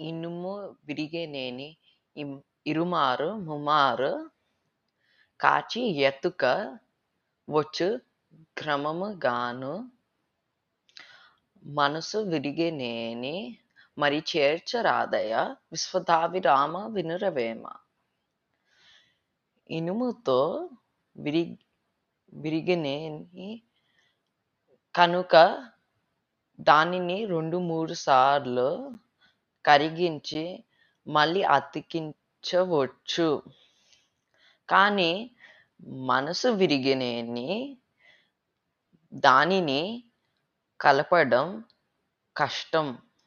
ఇనుము విరిగినేని ఇరుమారు ముమ్మారు కాచి ఎత్తుక వచ్చు క్రమముగాను మనసు విరిగినేని మరి చేర్చరాదయ రాదయ విశ్వదాభిరామ వినురవేమ. ఇనుముతో విరి విరిగినేని కనుక దానిని రెండు మూడు సార్లు కరిగించి మళ్ళీ అతికించవచ్చు. కానీ మనసు విరిగినని దానిని కలపడం కష్టం.